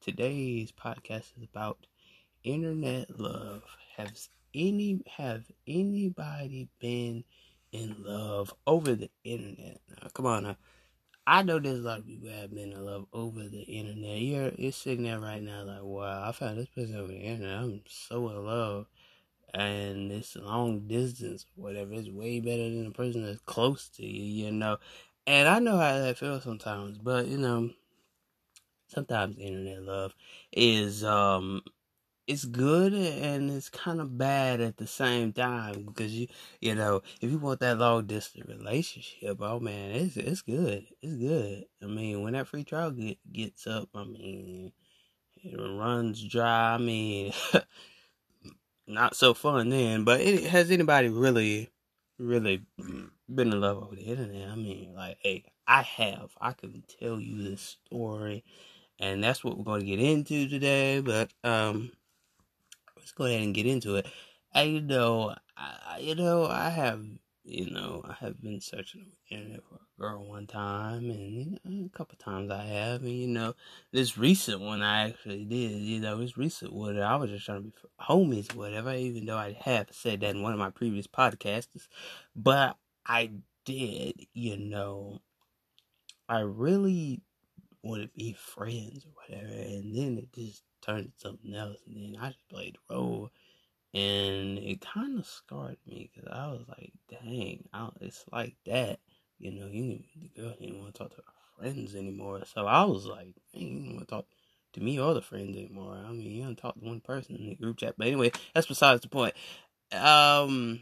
today's podcast is about internet love. Has any have anybody been in love over the internet? Now, come on now. I know there's a lot of people have been in love over the internet. You're, you're sitting there right now like, wow, I found this person over the internet. I'm so in love. And it's long distance, whatever. It's way better than the person that's close to you, you know. And I know how that feels sometimes, but you know, sometimes internet love is um it's good and it's kind of bad at the same time because you you know if you want that long distance relationship oh man it's it's good it's good. I mean when that free trial get, gets up i mean it runs dry i mean not so fun then but it, has anybody really really been in love over the internet? I mean like hey i have. I can tell you this story and that's what we're going to get into today but um let's go ahead and get into it. I, you know, I, you know, I have, you know, I have been searching the internet for a girl one time, and you know, a couple times I have, and you know, this recent one I actually did, you know, this recent one, I was just trying to be homies, whatever, even though I have said that in one of my previous podcasts, but I did, you know, I really want to be friends or whatever, and then it just turned to something else, and then I just played the role, and it kind of scarred me because I was like, dang, I, it's like that, you know. You the girl didn't want to talk to her friends anymore, so I was like, dang, you don't want to talk to me or the friends anymore. I mean, you don't talk to one person in the group chat, but anyway, that's besides the point. Um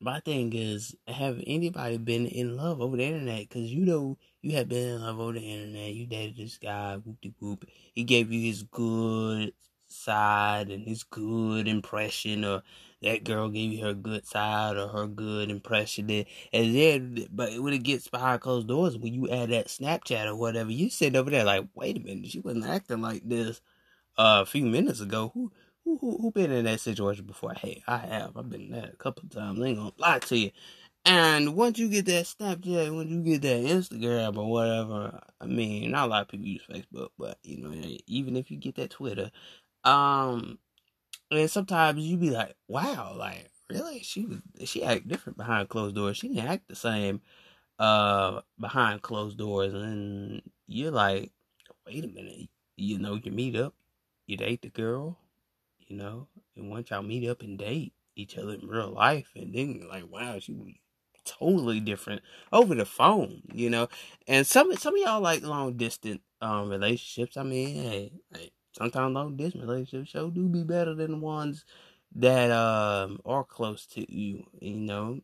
my thing is, have anybody been in love over the internet? Because you know, you have been in love over the internet. You dated this guy, whoop de whoop. He gave you his good side and his good impression, or that girl gave you her good side or her good impression. And then, but when it gets behind closed doors, when you add that Snapchat or whatever, you sit over there like, wait a minute, she wasn't acting like this uh, a few minutes ago. Who who, who, who been in that situation before? Hey, I have. I've been that a couple times. I ain't gonna lie to you. And once you get that Snapchat, once you get that Instagram or whatever, I mean, not a lot of people use Facebook, but you know, even if you get that Twitter, um, and sometimes you be like, wow, like really, she was she act different behind closed doors. She didn't act the same, uh, behind closed doors, and you're like, wait a minute, you know, you meet up, you date the girl, you know, and once y'all meet up and date each other in real life, and then like, wow, she was totally different over the phone, you know. And some some of y'all like long distance um relationships. I mean, hey, hey sometimes long distance relationships show do be better than the ones that um are close to you, you know.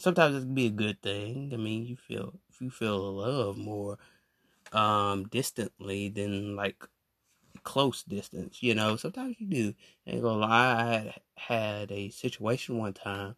Sometimes it can be a good thing. I mean, you feel if you feel love more um distantly than like close distance. You know, sometimes you do. Ain't gonna lie, I had had a situation one time,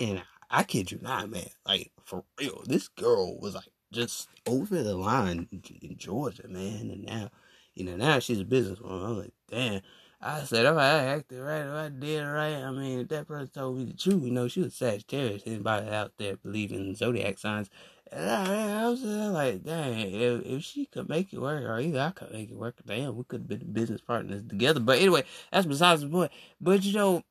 and I kid you not, man. Like for real, this girl was like just over the line in Georgia, man. And now, you know, now she's a businesswoman. I'm like, damn. I said, if I acted right, if I did right, I mean, if that person told me the truth, you know, she was Sagittarius. Anybody out there believing zodiac signs, And I, was like, dang, if, if she could make it work, or either I could make it work, damn, we could have been business partners together. But anyway, that's besides the point. But you know,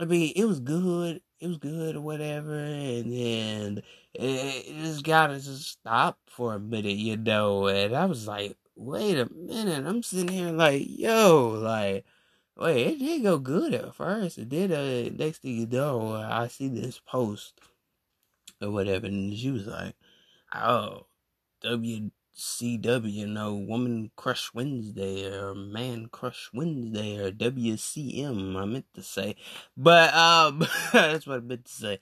I mean, it was good. It was good or whatever, and then it, just gotta just stop for a minute, you know. And I was like, wait a minute, I'm sitting here like, yo, like, wait, it did go good at first. It did. Uh, next thing you know, I see this post or whatever. And she was like, oh, WCW, you know, Woman Crush Wednesday or Man Crush Wednesday or WCM, I meant to say. But, um, that's what I meant to say.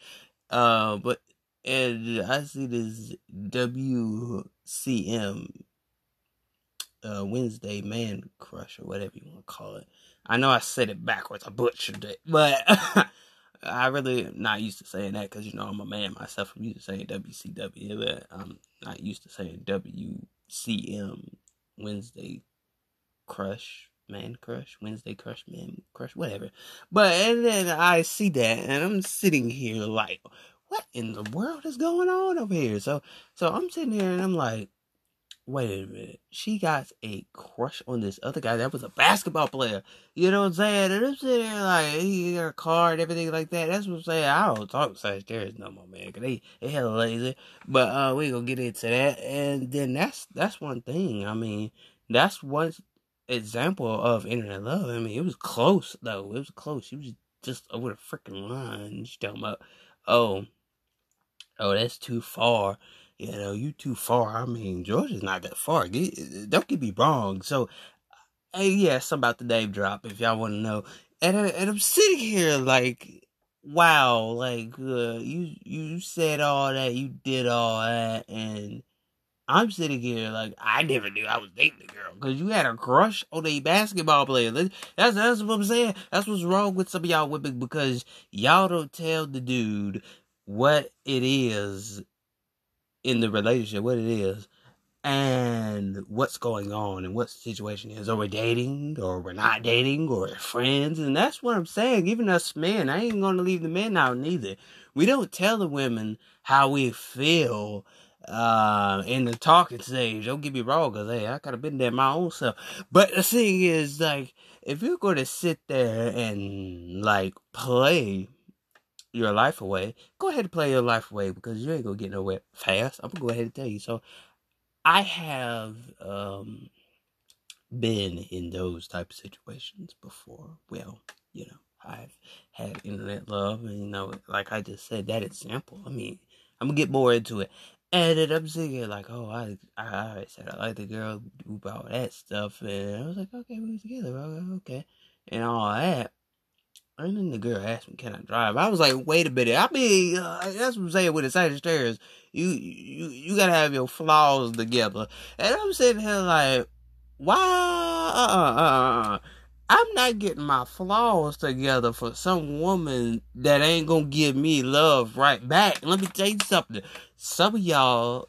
Uh, but, and I see this WCM uh, Wednesday man crush or whatever you want to call it. I know I said it backwards. I butchered it, but I really am not used to saying that because you know I'm a man myself. I'm used to saying WCW, but I'm not used to saying WCM Wednesday crush man crush Wednesday crush man crush whatever. But and then I see that and I'm sitting here like, what in the world is going on over here? So so I'm sitting here and I'm like, wait a minute, she got a crush on this other guy that was a basketball player. You know what I'm saying? And I'm sitting there like, he got a car and everything like that. That's what I'm saying. I don't talk Sagittarius no more, man, because they, they hella lazy. But uh, we gonna get into that. And then that's that's one thing. I mean, that's one example of internet love. I mean, it was close, though. It was close. She was just over the freaking line. She's talking about, oh, oh, that's too far you know, you too far. I mean, Georgia's not that far. Don't get me wrong. So, hey, yeah, some about the name drop if y'all want to know. And, I, and I'm sitting here like, wow, like uh, you you said all that, you did all that, and I'm sitting here like I never knew I was dating a girl because you had a crush on a basketball player. That's that's what I'm saying. That's what's wrong with some of y'all women because y'all don't tell the dude what it is in the relationship, what it is, and what's going on and what the situation is. Are we dating or we're not dating or friends? And that's what I'm saying. Even us men, I ain't gonna leave the men out neither. We don't tell the women how we feel uh, in the talking stage. Don't get me wrong, cause hey, I could have been there my own self. But the thing is, like, if you're gonna sit there and like play your life away, go ahead and play your life away because you ain't gonna get nowhere fast. I'm gonna go ahead and tell you. So I have um been in those type of situations before. Well, you know, I've had internet love and you know, like I just said, that example. I mean, I'm gonna get more into it. And then I'm thinking like, oh, I I I said I like the girl about that stuff, and I was like, okay, we together, okay, and all that. And then the girl asked me, "Can I drive?" I was like, "Wait a minute." I mean, uh, that's what I'm saying with the Sagittarius. You you you gotta have your flaws together. And I'm sitting here like, why? Uh uh uh. uh. I'm not getting my flaws together for some woman that ain't gonna give me love right back. Let me tell you something. Some of y'all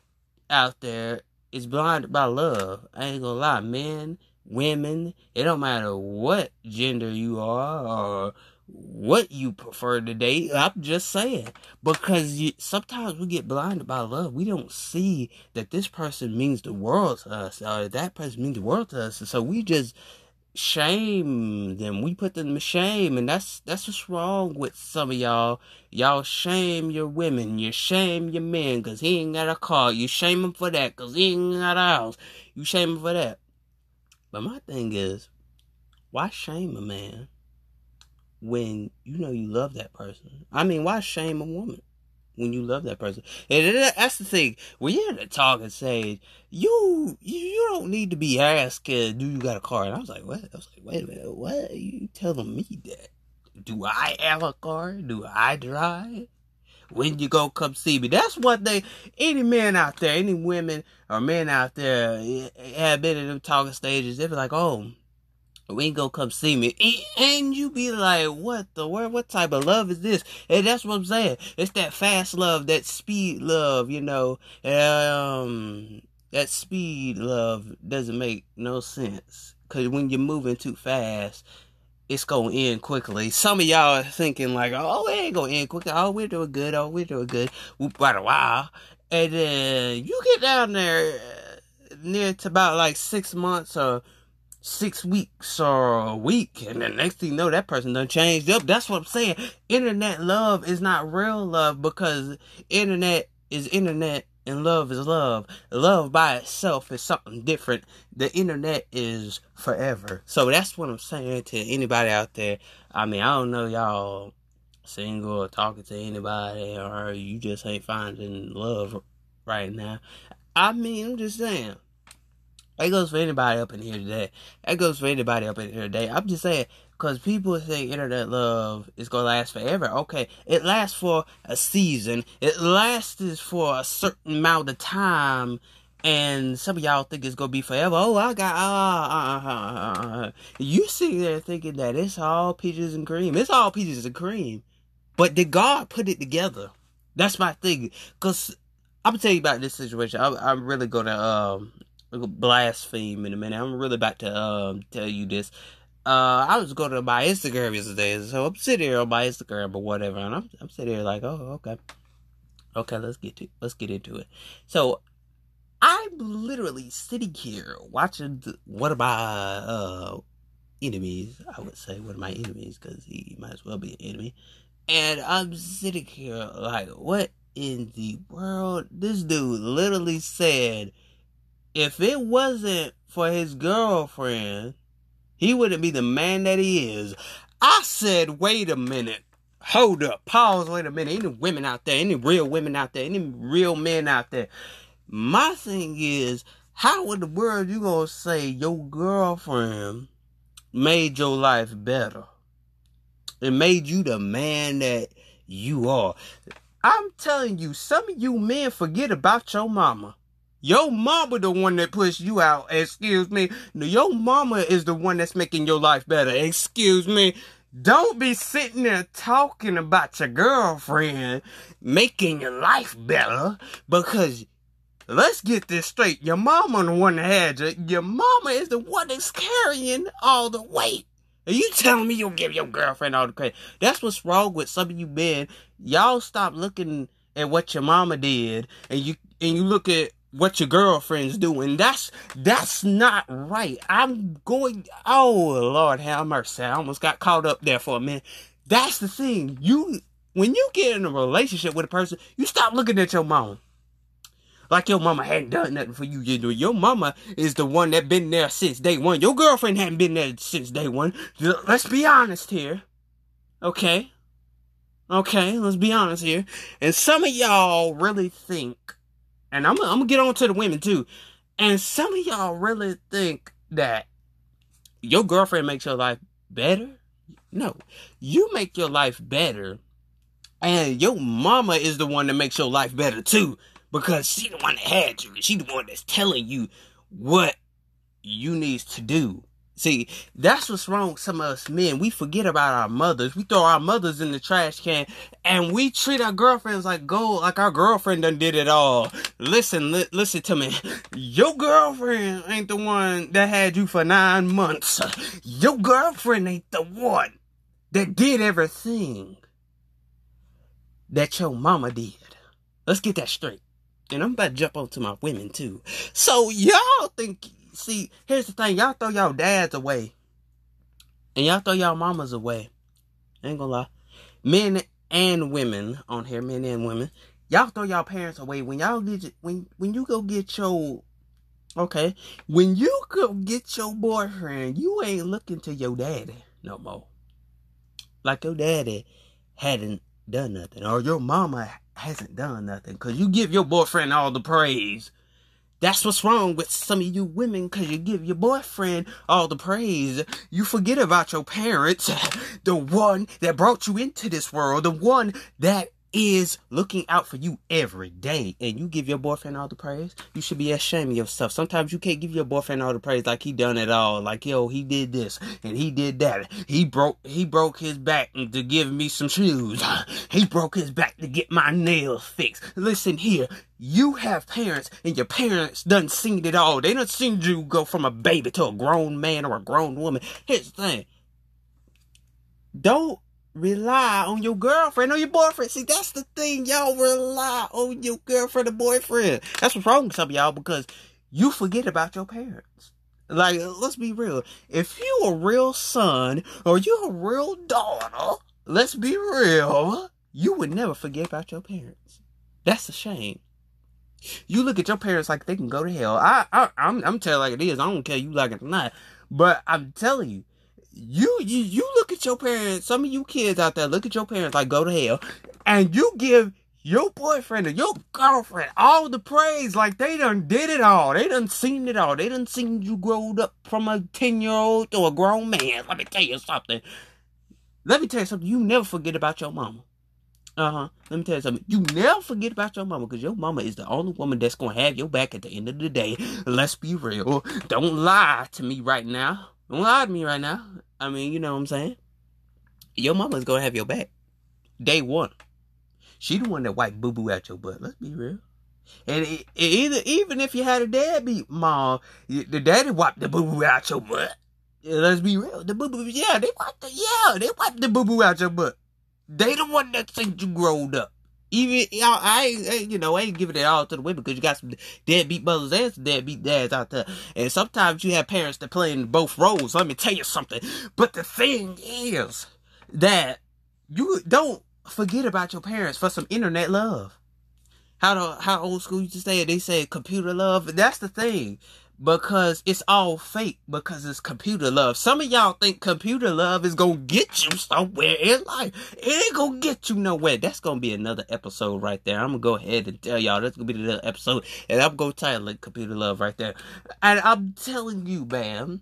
out there is blinded by love. I ain't gonna lie, men, women. It don't matter what gender you are or what you prefer today. I'm just saying because you, sometimes we get blinded by love. We don't see that this person means the world to us, or that person means the world to us, and so we just shame them. We put them to shame, and that's that's what's wrong with some of y'all. Y'all shame your women. You shame your men because he ain't got a car. You shame him for that because he ain't got a house. You shame him for that. But my thing is, why shame a man? When you know you love that person. I mean, why shame a woman when you love that person? And that's the thing. When you're in the talking stage, you you don't need to be uh, "Do you got a car?" And I was like, "What?" I was like, "Wait a minute, what? Are you telling me that? Do I have a car? Do I drive?" When you go come see me. That's what they any men out there, any women or men out there eh, have been in them talking stages, they be like, Oh, we ain't gonna come see me. And you be like, what the word? What type of love is this? And that's what I'm saying. It's that fast love, that speed love, you know. Um, that speed love doesn't make no sense. Cause when you're moving too fast, it's gonna end quickly. Some of y'all are thinking like, oh, it ain't gonna end quickly. Oh, we're doing good. Oh, we're doing good. Quite a while. And then you get down there near to about like six months or six weeks or a week, and the next thing you know, that person done changed up. That's what I'm saying. Internet love is not real love because internet is internet and love is love. Love by itself is something different. The internet is forever. So that's what I'm saying to anybody out there. I mean, I don't know y'all single or talking to anybody or you just ain't finding love right now. I mean, I'm just saying that goes for anybody up in here today. That goes for anybody up in here today. I'm just saying, because people say internet love is going to last forever. Okay, it lasts for a season. It lasts for a certain amount of time. and some of y'all think it's gonna be forever. Oh, I got ah, uh, uh, uh, you sit there thinking that it's all peaches and cream. It's all peaches and cream, but did God put it together? That's my thing. Cause I'm gonna tell you about this situation. I'm, I'm really gonna um blaspheme in a minute. I'm really about to um tell you this. Uh, I was going to my Instagram yesterday, so I'm sitting here on my Instagram or whatever, and I'm I'm sitting here like, oh, okay, okay, let's get to let's get into it. So I'm literally sitting here watching one of my uh, enemies. I would say one of my enemies because he might as well be an enemy. And I'm sitting here like, what in the world? This dude literally said, if it wasn't for his girlfriend, he wouldn't be the man that he is. I said, wait a minute. Hold up. Pause. Wait a minute. Any women out there, any real women out there, any real men out there my thing is, how in the world you gonna say your girlfriend made your life better? It made you the man that you are. I'm telling you, some of you men forget about your mama. Your mama the one that pushed you out. Excuse me. Your mama is the one that's making your life better. Excuse me. Don't be sitting there talking about your girlfriend making your life better because Let's get this straight. Your mama the one that had you. Your mama is the one that's carrying all the weight. Are you telling me you'll give your girlfriend all the credit? That's what's wrong with some of you men. Y'all stop looking at what your mama did and you and you look at what your girlfriend's doing. That's that's not right. I'm going oh Lord have mercy. I almost got caught up there for a minute. That's the thing. You when you get in a relationship with a person, you stop looking at your mom. Like your mama hadn't done nothing for you. You know, your mama is the one that been there since day one. Your girlfriend hadn't been there since day one. Let's be honest here. Okay? Okay, let's be honest here. And some of y'all really think, and I'm, I'm gonna get on to the women too. And some of y'all really think that your girlfriend makes your life better. No, you make your life better, and your mama is the one that makes your life better too because she the one that had you. She the one that's telling you what you need to do. See, that's what's wrong with some of us men. We forget about our mothers. We throw our mothers in the trash can and we treat our girlfriends like gold, like our girlfriend done did it all. Listen, li- listen to me. Your girlfriend ain't the one that had you for nine months. Your girlfriend ain't the one that did everything that your mama did. Let's get that straight and I'm about to jump onto my women too. So y'all think, see, here's the thing, y'all throw y'all dads away, and y'all throw y'all mamas away. Ain't gonna lie, men and women on here, men and women, y'all throw y'all parents away when y'all get when when you go get your okay when you go get your boyfriend, you ain't looking to your daddy no more. Like your daddy hadn't done nothing, or your mama hasn't done nothing because you give your boyfriend all the praise. That's what's wrong with some of you women because you give your boyfriend all the praise. You forget about your parents, the one that brought you into this world, the one that is looking out for you every day and you give your boyfriend all the praise, you should be ashamed of yourself. Sometimes you can't give your boyfriend all the praise like he done it all. Like, yo, he did this and he did that. He broke he broke his back to give me some shoes. He broke his back to get my nails fixed. Listen here, you have parents and your parents done seen it all. They done seen you go from a baby to a grown man or a grown woman. Here's the thing. Don't rely on your girlfriend or your boyfriend. See, that's the thing. Y'all rely on your girlfriend or boyfriend. That's what's wrong with some of y'all because you forget about your parents. Like, let's be real. If you a real son or you a real daughter, let's be real, you would never forget about your parents. That's a shame. You look at your parents like they can go to hell. I, I I'm, I'm telling like it is. I don't care you like it or not. But I'm telling you, you you you look at your parents. Some of you kids out there look at your parents like go to hell, and you give your boyfriend or your girlfriend all the praise like they done did it all. They done seen it all. They done seen you grow up from a 10 year old to a grown man. Let me tell you something. Let me tell you something. You never forget about your mama. Uh huh. Let me tell you something. You never forget about your mama because your mama is the only woman that's gonna have your back at the end of the day. Let's be real. Don't lie to me right now. Don't lie to me right now. I mean, you know what I'm saying? Your mama's gonna have your back. Day one. She the one that wiped boo boo out your butt. Let's be real. And it, it, either even if you had a deadbeat mom, the daddy wiped the boo boo out your butt. Let's be real. The boo boo, yeah, they wiped the yeah, they wiped the boo boo out your butt. They the one that think you growed up. Even you I, I, you know, I ain't giving it all to the women because you got some deadbeat mothers and some deadbeat dads out there, and sometimes you have parents that play in both roles. Let me tell you something. But the thing is that you don't forget about your parents for some internet love. How the how old school used to say? They say computer love. That's the thing because it's all fake because it's computer love. Some of y'all think computer love is gonna get you somewhere in life. It ain't gonna get you nowhere. That's gonna be another episode right there. I'm gonna go ahead and tell y'all that's gonna be another episode, and I'm gonna title it computer love right there. And I'm telling you, man,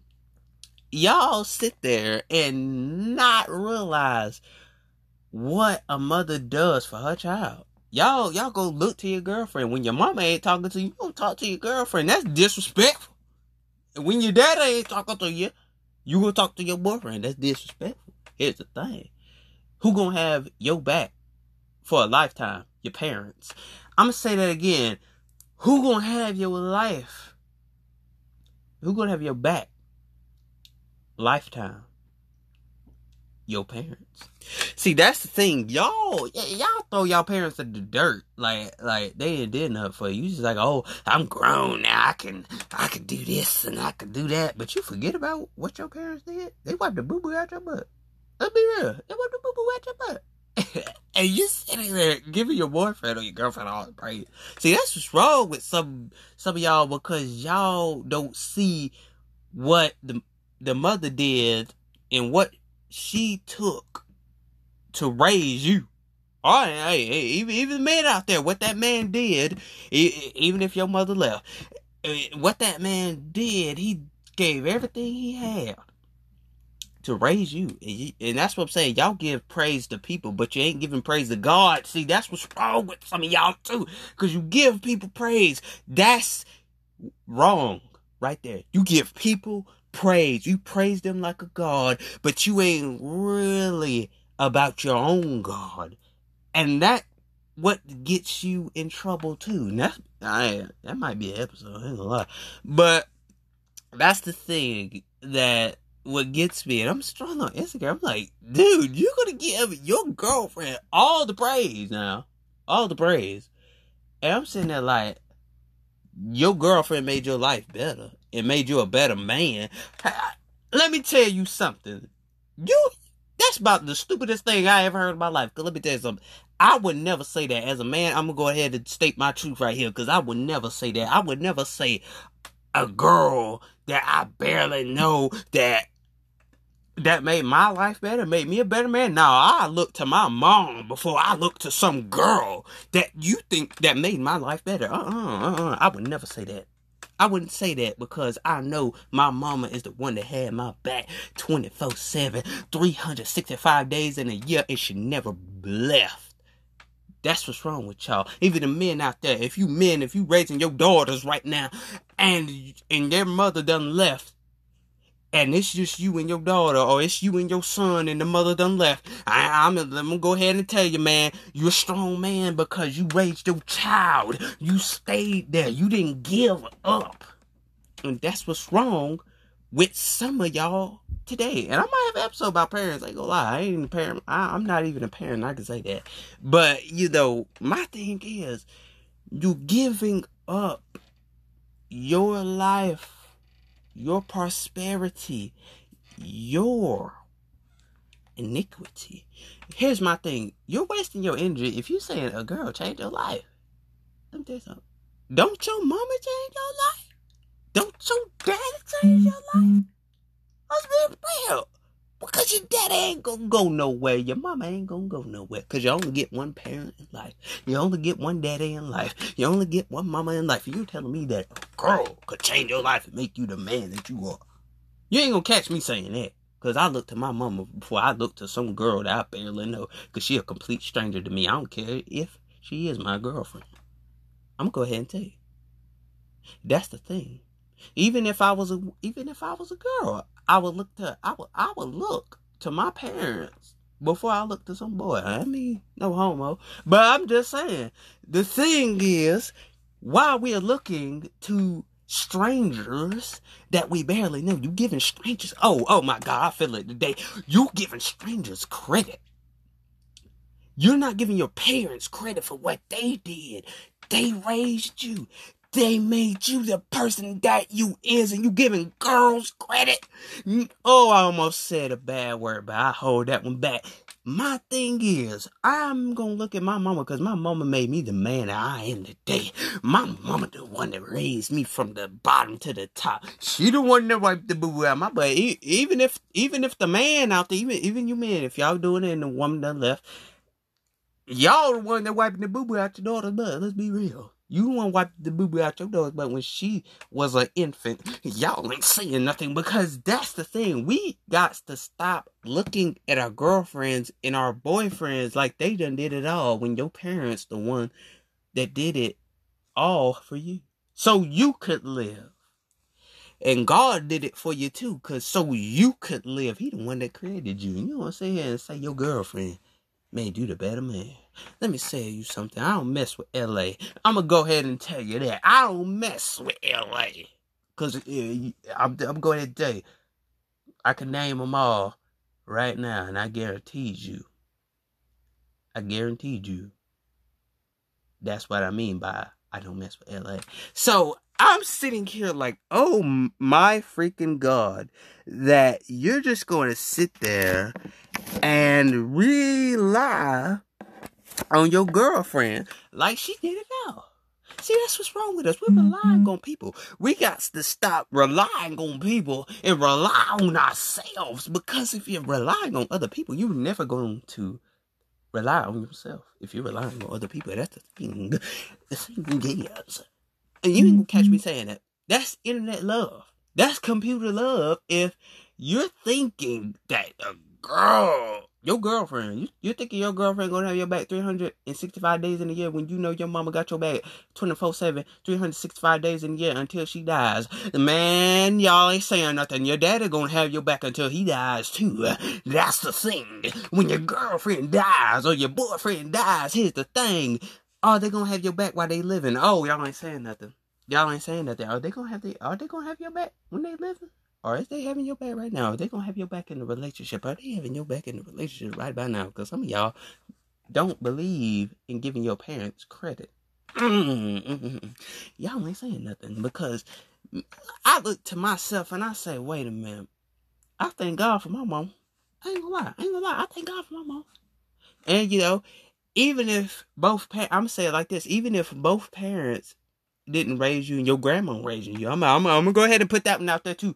y'all sit there and not realize what a mother does for her child. Y'all, y'all go look to your girlfriend. When your mama ain't talking to you, you don't talk to your girlfriend. That's disrespectful. And when your dad ain't talking to you, you gonna talk to your boyfriend. That's disrespectful. Here's the thing. Who gonna have your back for a lifetime? Your parents. I'm gonna say that again. Who gonna have your life? Who gonna have your back? Lifetime your parents. See, that's the thing, y'all. y'all throw y'all parents in the dirt, like like they ain't did enough for you. You just like, oh, I'm grown now. I can I can do this and I can do that. But you forget about what your parents did. They wiped the boo boo out your butt. Let's be real. They wiped the boo boo out your butt. and you sitting there giving your boyfriend or your girlfriend all the praise. See, that's what's wrong with some some of y'all because y'all don't see what the the mother did and what she took to raise you. All right, even even men out there, what that man did, even if your mother left, eh, what that man did, he gave everything he had to raise you. And that's what I'm saying. Y'all give praise to people, but you ain't giving praise to God. See, that's what's wrong with some of y'all too. Because you give people praise. That's wrong right there. You give people praise. You praise them like a God, but you ain't really about your own God. And that what gets you in trouble too. That I, that might be an episode, ain't. But that's the thing that what gets me, and I'm strong on Instagram. I'm like, dude, you're gonna give your girlfriend all the praise now, all the praise, and I'm sitting there like, your girlfriend made your life better. It made you a better man. Let me tell you something. You that's about the stupidest thing I ever heard in my life. Cause let me tell you something. I would never say that as a man. I'm gonna go ahead and state my truth right here. Cause I would never say that. I would never say a girl that I barely know that that made my life better, made me a better man. Now I look to my mom before I look to some girl that you think that made my life better. Uh uh-uh, uh uh I would never say that. I wouldn't say that because I know my mama is the one that had my back 24 7, 365 days in a year, and she never left. That's what's wrong with y'all. Even the men out there, if you men, if you raising your daughters right now, and and their mother done left, and it's just you and your daughter, or it's you and your son, and the mother done left. I, am I'm gonna go ahead and tell you, man, you're a strong man because you raised your child. You stayed there. You didn't give up, and that's what's wrong with some of y'all today. And I might have an episode about parents. I ain't gonna lie, I ain't a parent. I, I'm not even a parent. I can say that. But you know, my thing is, you giving up your life your prosperity, your iniquity. Here's my thing. You're wasting your energy if you saying a girl change your life. Let me tell you something. Don't your mama change your life? Don't your daddy change your life? Let's be real. Because your daddy ain't gonna go nowhere. Your mama ain't gonna go nowhere. Because you only get one parent in life. You only get one daddy in life. You only get one mama in life. You're telling me that a girl could change your life and make you the man that you are. You ain't gonna catch me saying that. Cause I look to my mama before I look to some girl that I barely know. Cause she a complete stranger to me. I don't care if she is my girlfriend. I'm gonna go ahead and tell you. That's the thing. Even if I was a even if I was a girl, I would look to I would I would look to my parents before I look to some boy. I mean, no homo. But I'm just saying, the thing is, while we are looking to strangers that we barely know, you giving strangers oh oh my god, I feel it today. You giving strangers credit. You're not giving your parents credit for what they did. They raised you. They made you the person that you is, and you giving girls credit. Oh, I almost said a bad word, but I hold that one back. My thing is, I'm gonna look at my mama because my mama made me the man that I am today. My mama, the one that raised me from the bottom to the top. She the one that wiped the boo boo out my butt. Even if, even if the man out there, even even you men, if y'all doing it and the woman done left, y'all the one that wiping the boo boo out your daughter's butt. Let's be real. You want to wipe the boo boo out your nose, but when she was an infant, y'all ain't saying nothing because that's the thing. We got to stop looking at our girlfriends and our boyfriends like they done did it all when your parents the one that did it all for you. So you could live. And God did it for you too, cause so you could live. He the one that created you. And You what I'm saying? And say your girlfriend made you the better man. Let me say you something. I don't mess with LA. I'm gonna go ahead and tell you that. I don't mess with LA. Cause uh, I'm, I'm going to tell you, I can name them all right now, and I guarantee you, I guarantee you, that's what I mean by I don't mess with LA. So I'm sitting here like, oh my freaking god, that you're just going to sit there and rely on your girlfriend like she did it now. See, that's what's wrong with us. We're relying mm-hmm. on people. We got to stop relying on people and rely on ourselves. Because if you're relying on other people, you're never going to rely on yourself. If you're relying on other people, that's the thing. The thing is, and you can catch me mm-hmm. saying that. That's internet love. That's computer love. If you're thinking that a girl your girlfriend, you, you thinking your girlfriend gonna have your back 365 days in a year when you know your mama got your back 24 7, 365 days in a year until she dies. Man, y'all ain't saying nothing. Your daddy gonna have your back until he dies too. That's the thing. When your girlfriend dies or your boyfriend dies, here's the thing. Are they gonna have your back while they living? Oh, y'all ain't saying nothing. Y'all ain't saying nothing. Are they gonna have the, are they gonna have your back when they living? Or is they having your back right now? Are they gonna have your back in the relationship? Are they having your back in the relationship right by now? Because some of y'all don't believe in giving your parents credit. Y'all ain't saying nothing because I look to myself and I say, wait a minute. I thank God for my mom. I ain't gonna lie. I ain't gonna lie. I thank God for my mom. And you know, even if both parents, I'm saying like this, even if both parents didn't raise you and your grandma raising you, I'm, I'm, I'm gonna go ahead and put that one out there too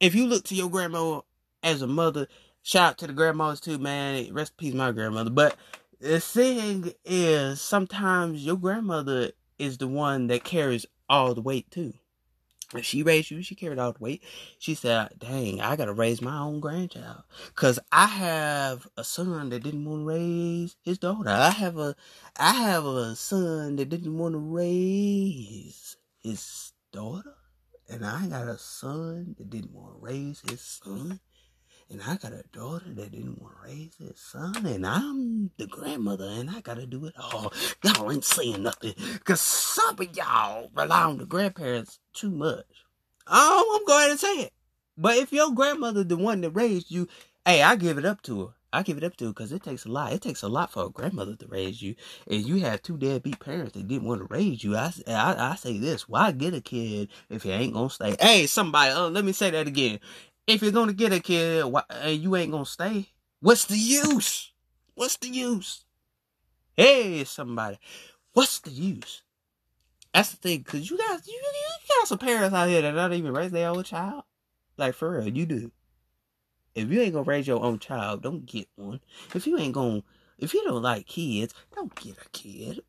if you look to your grandma as a mother, shout out to the grandmas too, man. Rest in peace, my grandmother. But the thing is, sometimes your grandmother is the one that carries all the weight too. If she raised you, she carried all the weight. She said, "Dang, I gotta raise my own grandchild, cause I have a son that didn't want to raise his daughter. I have a, I have a son that didn't want to raise his daughter." And I got a son that didn't want to raise his son. And I got a daughter that didn't want to raise his son. And I'm the grandmother and I got to do it all. Y'all ain't saying nothing. Because some of y'all rely on the grandparents too much. Oh, I'm going to say it. But if your grandmother, the one that raised you, hey, I give it up to her. I give it up to because it takes a lot. It takes a lot for a grandmother to raise you, and you have two deadbeat parents that didn't want to raise you. I, I, I say this: Why get a kid if you ain't gonna stay? Hey, somebody, uh, let me say that again. If you're gonna get a kid why, and you ain't gonna stay, what's the use? What's the use? Hey, somebody, what's the use? That's the thing, cause you guys, you, you got some parents out here that don't even raise their own child. Like for real, you do. If you ain't gonna raise your own child, don't get one. If you ain't gonna, if you don't like kids, don't get a kid.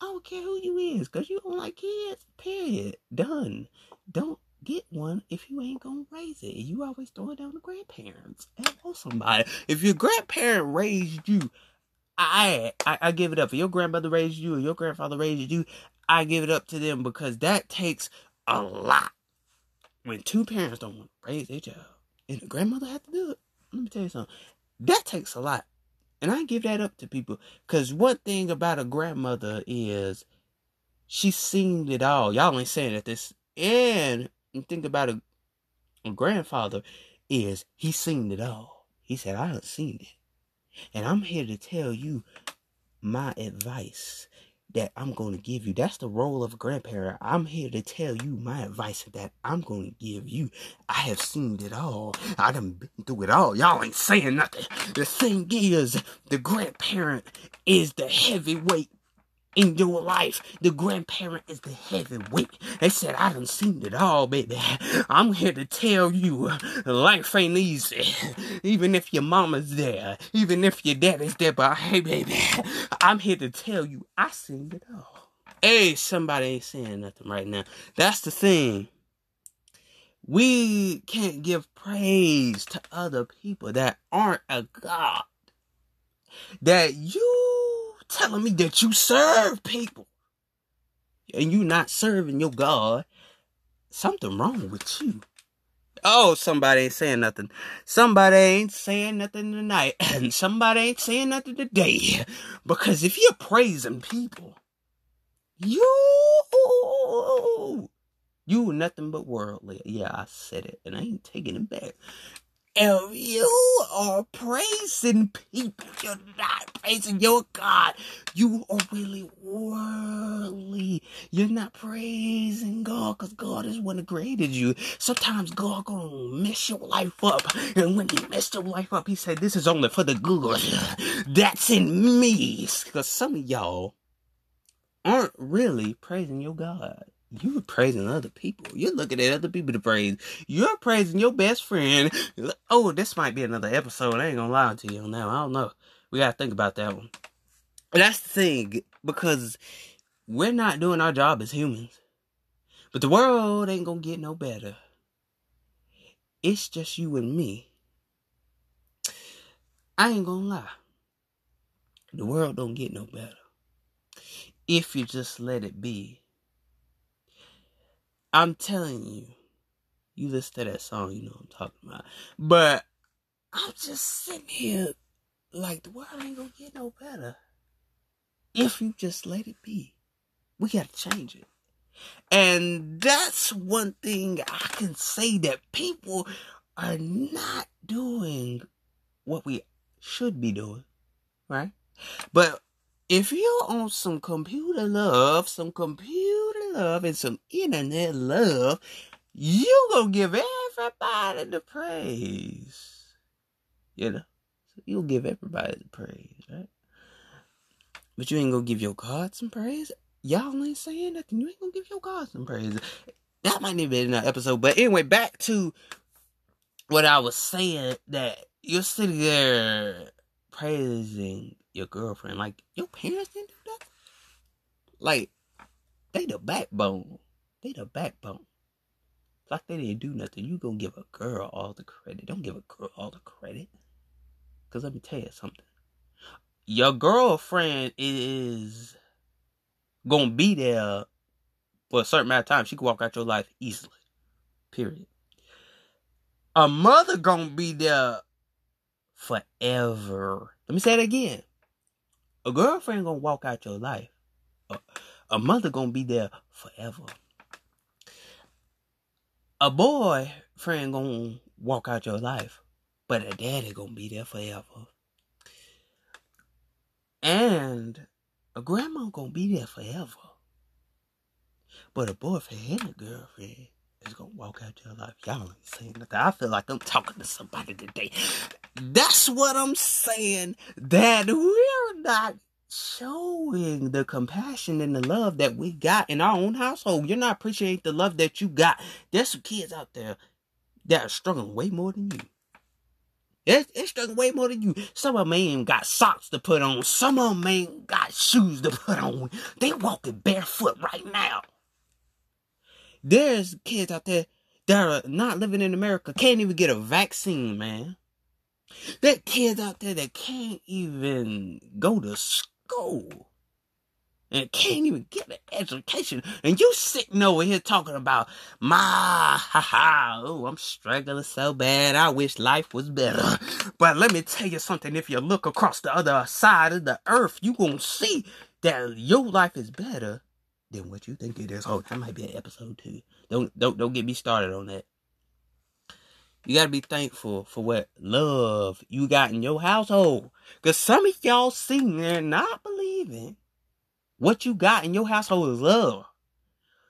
I don't care who you is, cause you don't like kids. Period. Done. Don't get one if you ain't gonna raise it. You always throw it down to grandparents. Hello, somebody. If your grandparent raised you, I, I I give it up. If your grandmother raised you or your grandfather raised you, I give it up to them because that takes a lot. When two parents don't want to raise their child, and the grandmother has to do it. Let me tell you something. That takes a lot. And I give that up to people. Because one thing about a grandmother is she's seen it all. Y'all ain't saying that this. And think about a, a grandfather is he's seen it all. He said, I have seen it. And I'm here to tell you my advice that I'm going to give you. That's the role of a grandparent. I'm here to tell you my advice that I'm going to give you. I have seen it all. I done been through it all. Y'all ain't saying nothing. The thing is, the grandparent is the heavyweight in your life. The grandparent is the heavyweight. They said, I done seen it all, baby. I'm here to tell you, life ain't easy. Even if your mama's there, even if your daddy's there, but hey, baby, I'm here to tell you, I seen it all. Hey, somebody ain't saying nothing right now. That's the thing. We can't give praise to other people that aren't a God. That you telling me that you serve people and you not serving your God, something wrong with you. Oh, somebody ain't saying nothing. Somebody ain't saying nothing tonight. And somebody ain't saying nothing today. Because if you're praising people, you you nothing but worldly. Yeah, I said it, and I ain't taking it back. If you are praising people, you're not praising your God. You are really worldly. You're not praising God because God is one that created you. Sometimes God gonna mess your life up. And when he messed your life up, he said, this is only for the good. That's in me. Because some of y'all aren't really praising your God. You're praising other people. You're looking at other people to praise. You're praising your best friend. Oh, this might be another episode. I ain't gonna lie to you that. I don't know. We gotta think about that one. that's the thing, because we're not doing our job as humans. But the world ain't gonna get no better. It's just you and me. I ain't gonna lie. The world don't get no better. If you just let it be I'm telling you, you listen to that song, you know I'm talking about. But I'm just sitting here like the world ain't gonna get no better if you just let it be. We gotta change it. And that's one thing I can say that people are not doing what we should be doing, right? But if you're on some computer love, some computer love, and some internet love, you gonna give everybody the praise. You know? So you'll give everybody the praise, right? But you ain't gonna give your God some praise. Y'all ain't saying nothing. You ain't gonna give your God some praise. That might to be in an episode. But anyway, back to what I was saying that you're sitting there praising your girlfriend. Like your parents didn't do that. Like they the backbone. They the backbone. Like they didn't do nothing. You gonna give a girl all the credit. Don't give a girl all the credit. Cause let me tell you something. Your girlfriend is gonna be there for a certain amount of time. She can walk out your life easily. Period. A mother gonna be there forever. Let me say it again. A girlfriend gonna walk out your life. A, a mother gonna be there forever. A boy friend gonna walk out your life, but a daddy gonna be there forever. And a grandma gonna be there forever. But a boyfriend and a girlfriend is gonna walk out your life. Y'all ain't saying nothing. I feel like I'm talking to somebody today. That's what I'm saying. That we're not showing the compassion and the love that we got in our own household. You're not appreciating the love that you got. There's some kids out there that are struggling way more than you. It's, it's struggling way more than you. Some of them ain't got socks to put on. Some of them ain't got shoes to put on. They walking barefoot right now. There's kids out there that are not living in America can't even get a vaccine, man. There kids out there that can't even go to school and can't even get an education. And you sitting over here talking about my ha ha. Oh, I'm struggling so bad. I wish life was better. But let me tell you something. If you look across the other side of the earth, you gonna see that your life is better than what you think it is. Oh, that might be an episode two. Don't don't don't get me started on that. You gotta be thankful for what love you got in your household. Cause some of y'all sitting there not believing what you got in your household is love.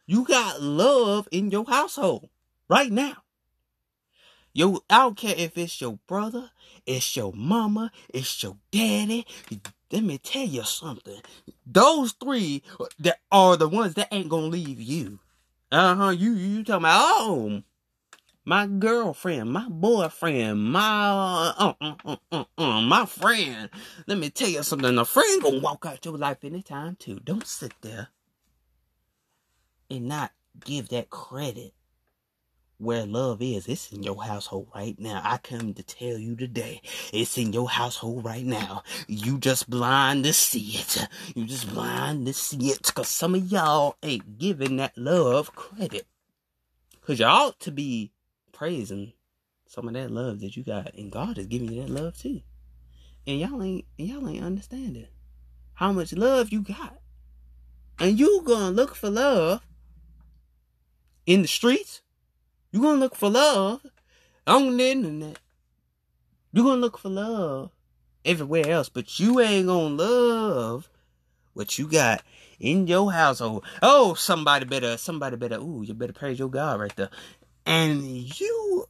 You got love in your household right now. Yo, I don't care if it's your brother, it's your mama, it's your daddy. Let me tell you something. Those three that are the ones that ain't gonna leave you. Uh huh. You you talking about oh my girlfriend, my boyfriend, my uh, uh, uh, uh, uh, my friend. Let me tell you something. A friend gonna walk out your life anytime too. Don't sit there and not give that credit where love is. It's in your household right now. I come to tell you today, it's in your household right now. You just blind to see it. You just blind to see it. Cause some of y'all ain't giving that love credit. Cause you ought to be praising some of that love that you got, and God is giving you that love too. And y'all ain't and y'all ain't understanding how much love you got. And you gonna look for love in the streets. You gonna look for love on the internet. You gonna look for love everywhere else, but you ain't gonna love what you got in your household. Oh, somebody better, somebody better. Ooh, you better praise your God right there and you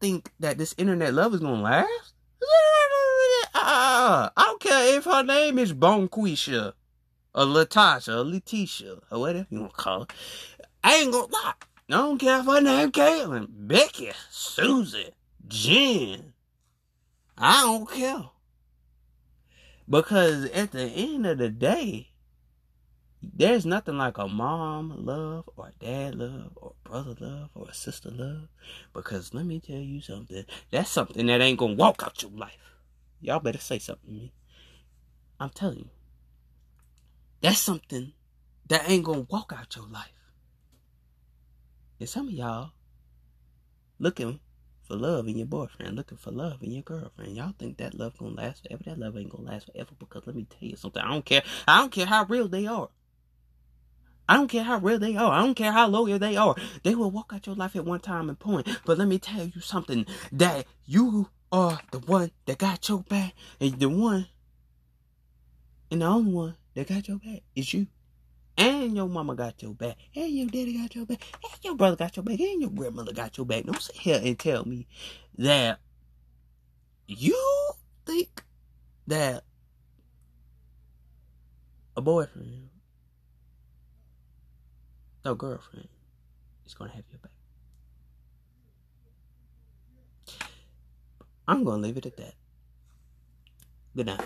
think that this internet love is gonna last? I don't care if her name is Bonquisha or Latasha or Letitia or whatever you want to call her. I ain't gonna lie. I don't care if her name Caitlin, Becky, Susie, Jen. I don't care. Because at the end of the day, there's nothing like a mom love or a dad love or brother love or a sister love. Because let me tell you something. That's something that ain't gonna walk out your life. Y'all better say something to me. I'm telling you. That's something that ain't gonna walk out your life. And some of y'all looking for love in your boyfriend, looking for love in your girlfriend. Y'all think that love gonna last forever. That love ain't gonna last forever because let me tell you something. I don't care. I don't care how real they are. I don't care how real they are. I don't care how loyal they are. They will walk out your life at one time and point. But let me tell you something that you are the one that got your back, and the one and the only one that got your back is you. And your mama got your back, and your daddy got your back, and your brother got your back, and your grandmother got your back. Don't sit here and tell me that you think that a boyfriend no girlfriend is gonna have your back. I'm gonna leave it at that. Good night.